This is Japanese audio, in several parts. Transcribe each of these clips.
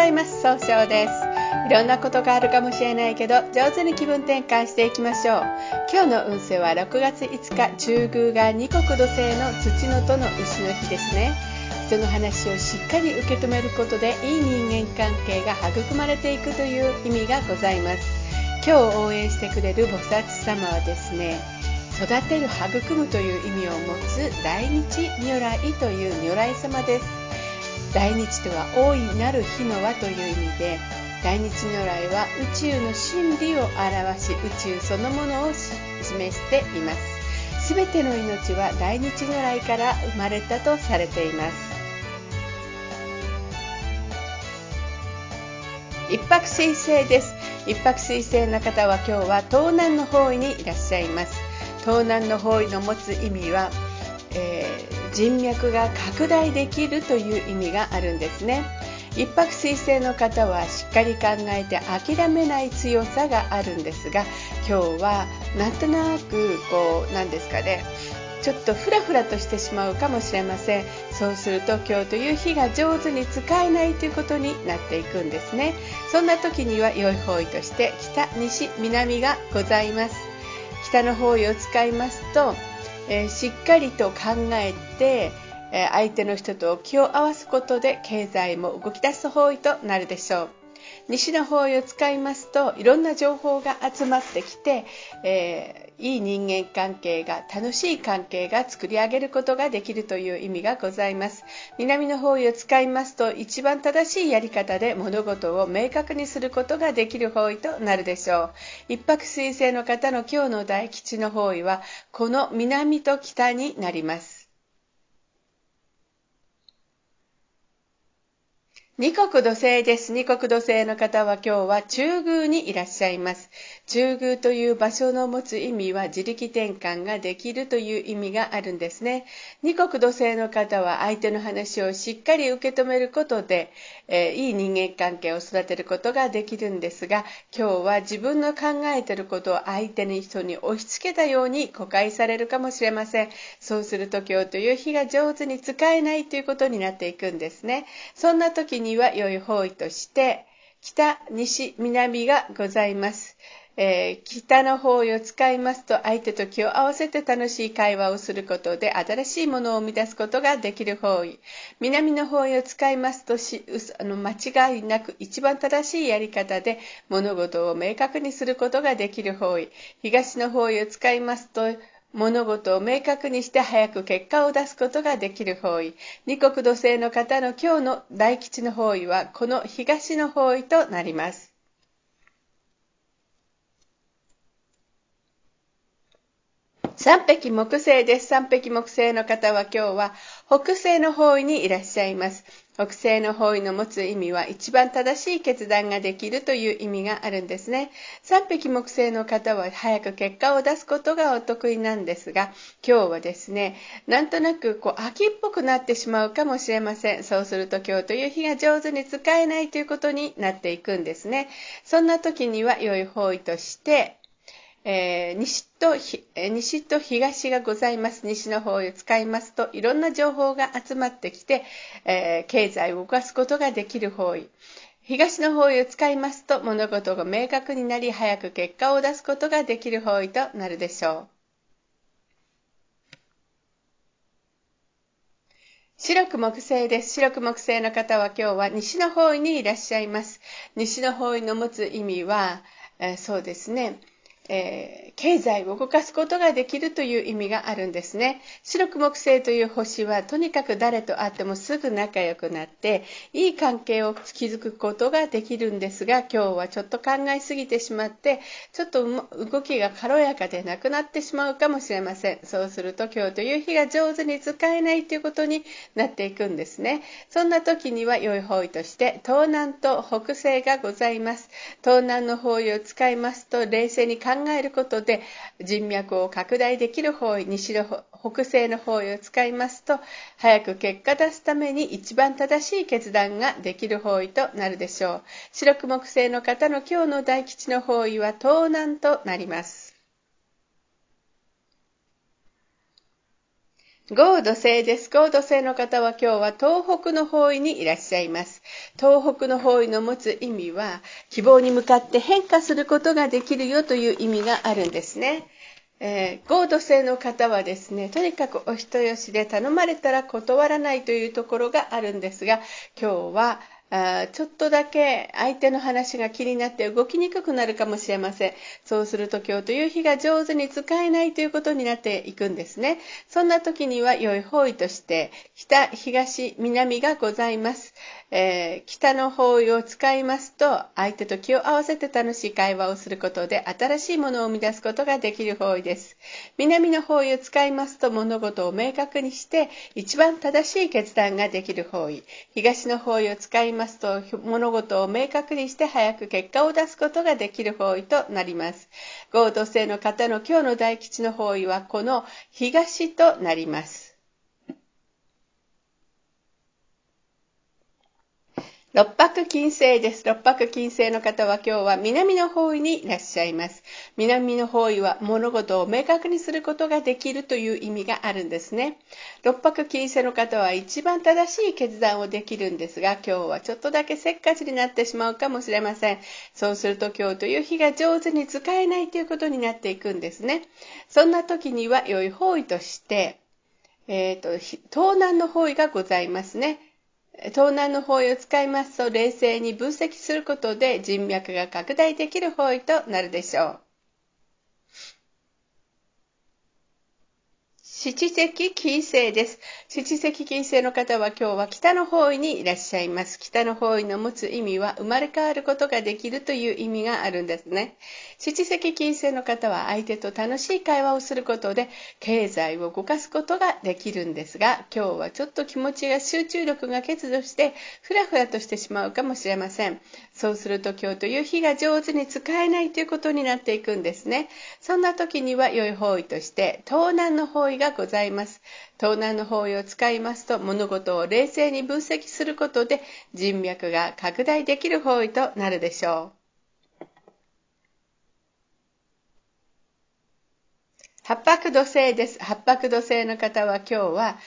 ざいます。総称です。いろんなことがあるかもしれないけど上手に気分転換していきましょう。今日の運勢は6月5日中宮が二国土星の土のとの牛の日ですね。人の話をしっかり受け止めることでいい人間関係が育まれていくという意味がございます。今日応援してくれる菩薩様はですね育てる育むという意味を持つ大日如来という如来様です。大日とは大いなる日の輪という意味で大日如来は宇宙の真理を表し宇宙そのものを示しています。全ての命は大日如来から生まれたとされています。一泊水星です。一泊水星の方は今日は東南の方位にいらっしゃいます。東南の方位の持つ意味は、えー人脈が拡大できるという意味があるんですね。一泊水星の方はしっかり考えて諦めない強さがあるんですが今日はなんとなくこうなんですかね。ちょっとフラフラとしてしまうかもしれません。そうすると今日という日が上手に使えないということになっていくんですね。そんな時には良い方位として北西南がございます。北の方位を使いますとえー、しっかりと考えて、えー、相手の人と気を合わすことで経済も動き出す方位となるでしょう。西の方位を使いますといろんな情報が集まってきて、えー、いい人間関係が楽しい関係が作り上げることができるという意味がございます。南の方位を使いますと一番正しいやり方で物事を明確にすることができる方位となるでしょう。一泊水星の方の今日の大吉の方位はこの南と北になります。二国土星です。二国土星の方は今日は中宮にいらっしゃいます。中宮という場所の持つ意味は自力転換ができるという意味があるんですね。二国土星の方は相手の話をしっかり受け止めることで、えー、いい人間関係を育てることができるんですが、今日は自分の考えてることを相手に人に押し付けたように誤解されるかもしれません。そうすると今日という日が上手に使えないということになっていくんですね。そんな時にには良い方位として北、西、南がございます。えー、北の方位を使いますと相手と気を合わせて楽しい会話をすることで新しいものを生み出すことができる方位南の方位を使いますとしあの間違いなく一番正しいやり方で物事を明確にすることができる方位東の方位を使いますと物事を明確にして早く結果を出すことができる方位。二国土星の方の今日の大吉の方位はこの東の方位となります。三匹木星です。三匹木星の方は今日は北西の方位にいらっしゃいます。北西の方位の持つ意味は一番正しい決断ができるという意味があるんですね。3匹木星の方は早く結果を出すことがお得意なんですが、今日はですね、なんとなくこう秋っぽくなってしまうかもしれません。そうすると今日という日が上手に使えないということになっていくんですね。そんな時には良い方位として、えー、西と、えー、西と東がございます。西の方を使いますと、いろんな情報が集まってきて、えー、経済を動かすことができる方位。東の方位を使いますと、物事が明確になり、早く結果を出すことができる方位となるでしょう。白く木星です。白く木星の方は今日は西の方位にいらっしゃいます。西の方位の持つ意味は、えー、そうですね。えー、経済を動かすことができるという意味があるんですね。白く木星という星はとにかく誰と会ってもすぐ仲良くなっていい関係を築くことができるんですが今日はちょっと考えすぎてしまってちょっと動きが軽やかでなくなってしまうかもしれません。そうすると今日という日が上手に使えないということになっていくんですね。そんな時には良い方位として東南と北西がございます。東南の方位を使いますと冷静に考えることで人脈を拡大できる方位西の北西の方位を使いますと早く結果出すために一番正しい決断ができる方位となるでしょう。白く木星の方の今日の大吉の方位は東南となります。合土星です。合土星の方は今日は東北の方位にいらっしゃいます。東北の方位の持つ意味は、希望に向かって変化することができるよという意味があるんですね。えー、合土星の方はですね、とにかくお人よしで頼まれたら断らないというところがあるんですが、今日はあちょっとだけ相手の話が気になって動きにくくなるかもしれません。そうすると今日という日が上手に使えないということになっていくんですね。そんな時には良い方位として北、東、南がございます。えー、北の方位を使いますと相手と気を合わせて楽しい会話をすることで新しいものを生み出すことができる方位です。南の方位を使いますと物事を明確にして一番正しい決断ができる方位。東の方位を使いますますと物事を明確にして早く結果を出すことができる方位となります。合同性の方の今日の大吉の方位はこの東となります。六白金星です。六白金星の方は今日は南の方位にいらっしゃいます。南の方位は物事を明確にすることができるという意味があるんですね。六白金星の方は一番正しい決断をできるんですが、今日はちょっとだけせっかちになってしまうかもしれません。そうすると今日という日が上手に使えないということになっていくんですね。そんな時には良い方位として、えっ、ー、と、東南の方位がございますね。東南の方位を使いますと冷静に分析することで人脈が拡大できる方位となるでしょう。七石金星です。七石金星の方は今日は北の方位にいらっしゃいます。北の方位の持つ意味は生まれ変わることができるという意味があるんですね。七石金星の方は相手と楽しい会話をすることで経済を動かすことができるんですが、今日はちょっと気持ちが集中力が欠如してふらふらとしてしまうかもしれません。そうすると今日という日が上手に使えないということになっていくんですね。そんな時には良い方位として東南の方位がございます。東南の方位を使いますと物事を冷静に分析することで人脈が拡大できる方位となるでしょう。八白土星です。八白土星の方は今日は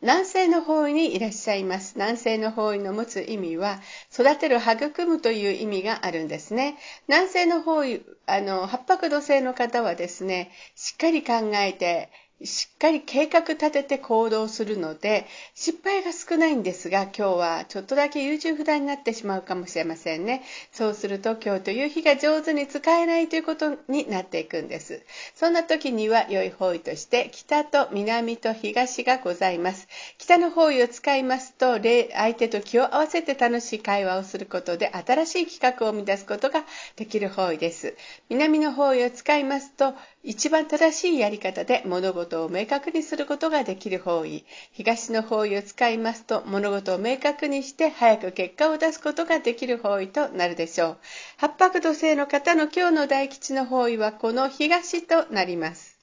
南西の方位にいらっしゃいます。南西の方位の持つ意味は、育てる、育むという意味があるんですね。南西の方位、あの、八白土星の方はですね、しっかり考えて、しっかり計画立てて行動するので失敗が少ないんですが今日はちょっとだけ優柔不断になってしまうかもしれませんね。そうすると今日という日が上手に使えないということになっていくんです。そんな時には良い方位として北と南と東がございます。北の方位を使いますと相手と気を合わせて楽しい会話をすることで新しい企画を生み出すことができる方位です。南の方位を使いますと一番正しいやり方で物事を明確にすることができる方位。東の方位を使いますと物事を明確にして早く結果を出すことができる方位となるでしょう。八白土星の方の今日の大吉の方位はこの東となります。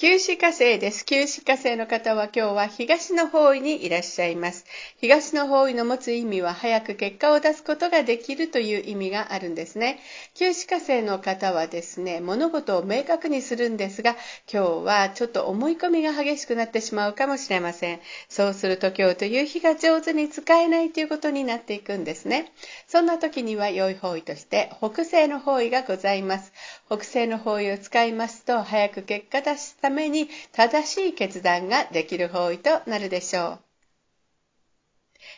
九死火星です。九死火星の方は今日は東の方位にいらっしゃいます。東の方位の持つ意味は早く結果を出すことができるという意味があるんですね。九死火星の方はですね、物事を明確にするんですが、今日はちょっと思い込みが激しくなってしまうかもしれません。そうすると今日という日が上手に使えないということになっていくんですね。そんな時には良い方位として北西の方位がございます。北西の方位を使いますと早く結果出したために正しい決断ができる方位となるでしょう。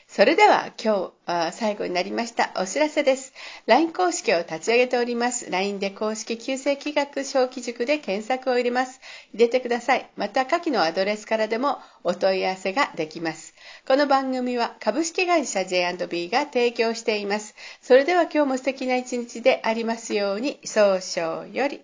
それでは今日最後になりましたお知らせです。LINE 公式を立ち上げております。LINE で公式旧正規学小規塾で検索を入れます。入れてください。また下記のアドレスからでもお問い合わせができます。この番組は株式会社 J&B が提供しています。それでは今日も素敵な一日でありますように、早々より。